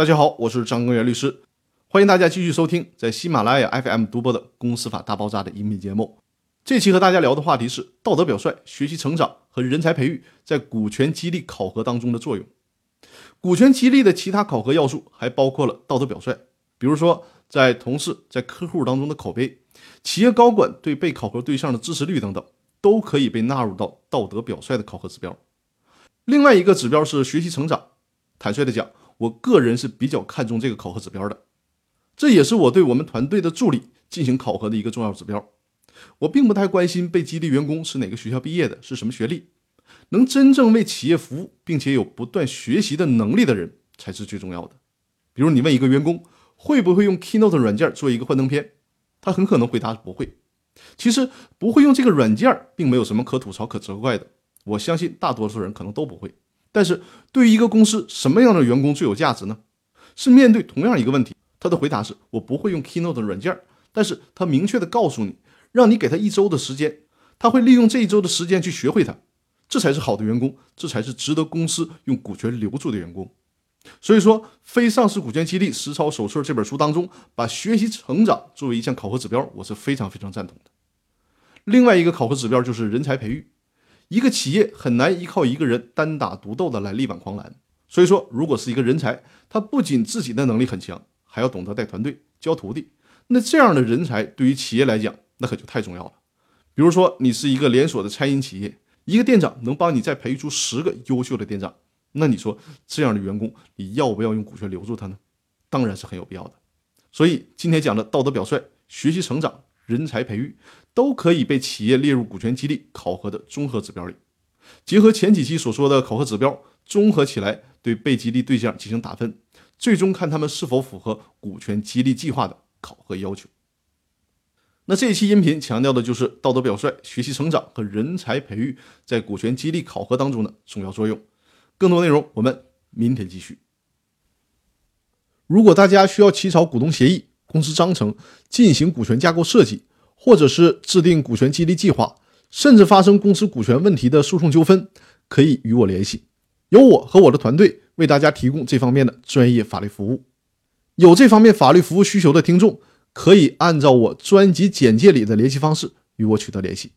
大家好，我是张根源律师，欢迎大家继续收听在喜马拉雅 FM 独播的《公司法大爆炸》的音频节目。这期和大家聊的话题是道德表率、学习成长和人才培育在股权激励考核当中的作用。股权激励的其他考核要素还包括了道德表率，比如说在同事、在客户当中的口碑，企业高管对被考核对象的支持率等等，都可以被纳入到道德表率的考核指标。另外一个指标是学习成长。坦率的讲。我个人是比较看重这个考核指标的，这也是我对我们团队的助理进行考核的一个重要指标。我并不太关心被激励员工是哪个学校毕业的，是什么学历，能真正为企业服务，并且有不断学习的能力的人才是最重要的。比如你问一个员工会不会用 Keynote 软件做一个幻灯片，他很可能回答不会。其实不会用这个软件并没有什么可吐槽、可责怪的，我相信大多数人可能都不会。但是对于一个公司，什么样的员工最有价值呢？是面对同样一个问题，他的回答是我不会用 Keynote 的软件，但是他明确的告诉你，让你给他一周的时间，他会利用这一周的时间去学会它，这才是好的员工，这才是值得公司用股权留住的员工。所以说，《非上市股权激励实操手册》这本书当中，把学习成长作为一项考核指标，我是非常非常赞同的。另外一个考核指标就是人才培育。一个企业很难依靠一个人单打独斗的来力挽狂澜，所以说，如果是一个人才，他不仅自己的能力很强，还要懂得带团队、教徒弟，那这样的人才对于企业来讲，那可就太重要了。比如说，你是一个连锁的餐饮企业，一个店长能帮你再培育出十个优秀的店长，那你说这样的员工，你要不要用股权留住他呢？当然是很有必要的。所以今天讲的道德表率、学习成长。人才培育都可以被企业列入股权激励考核的综合指标里，结合前几期所说的考核指标，综合起来对被激励对象进行打分，最终看他们是否符合股权激励计划的考核要求。那这一期音频强调的就是道德表率、学习成长和人才培育在股权激励考核当中的重要作用。更多内容我们明天继续。如果大家需要起草股东协议。公司章程进行股权架构设计，或者是制定股权激励计划，甚至发生公司股权问题的诉讼纠纷，可以与我联系，由我和我的团队为大家提供这方面的专业法律服务。有这方面法律服务需求的听众，可以按照我专辑简介里的联系方式与我取得联系。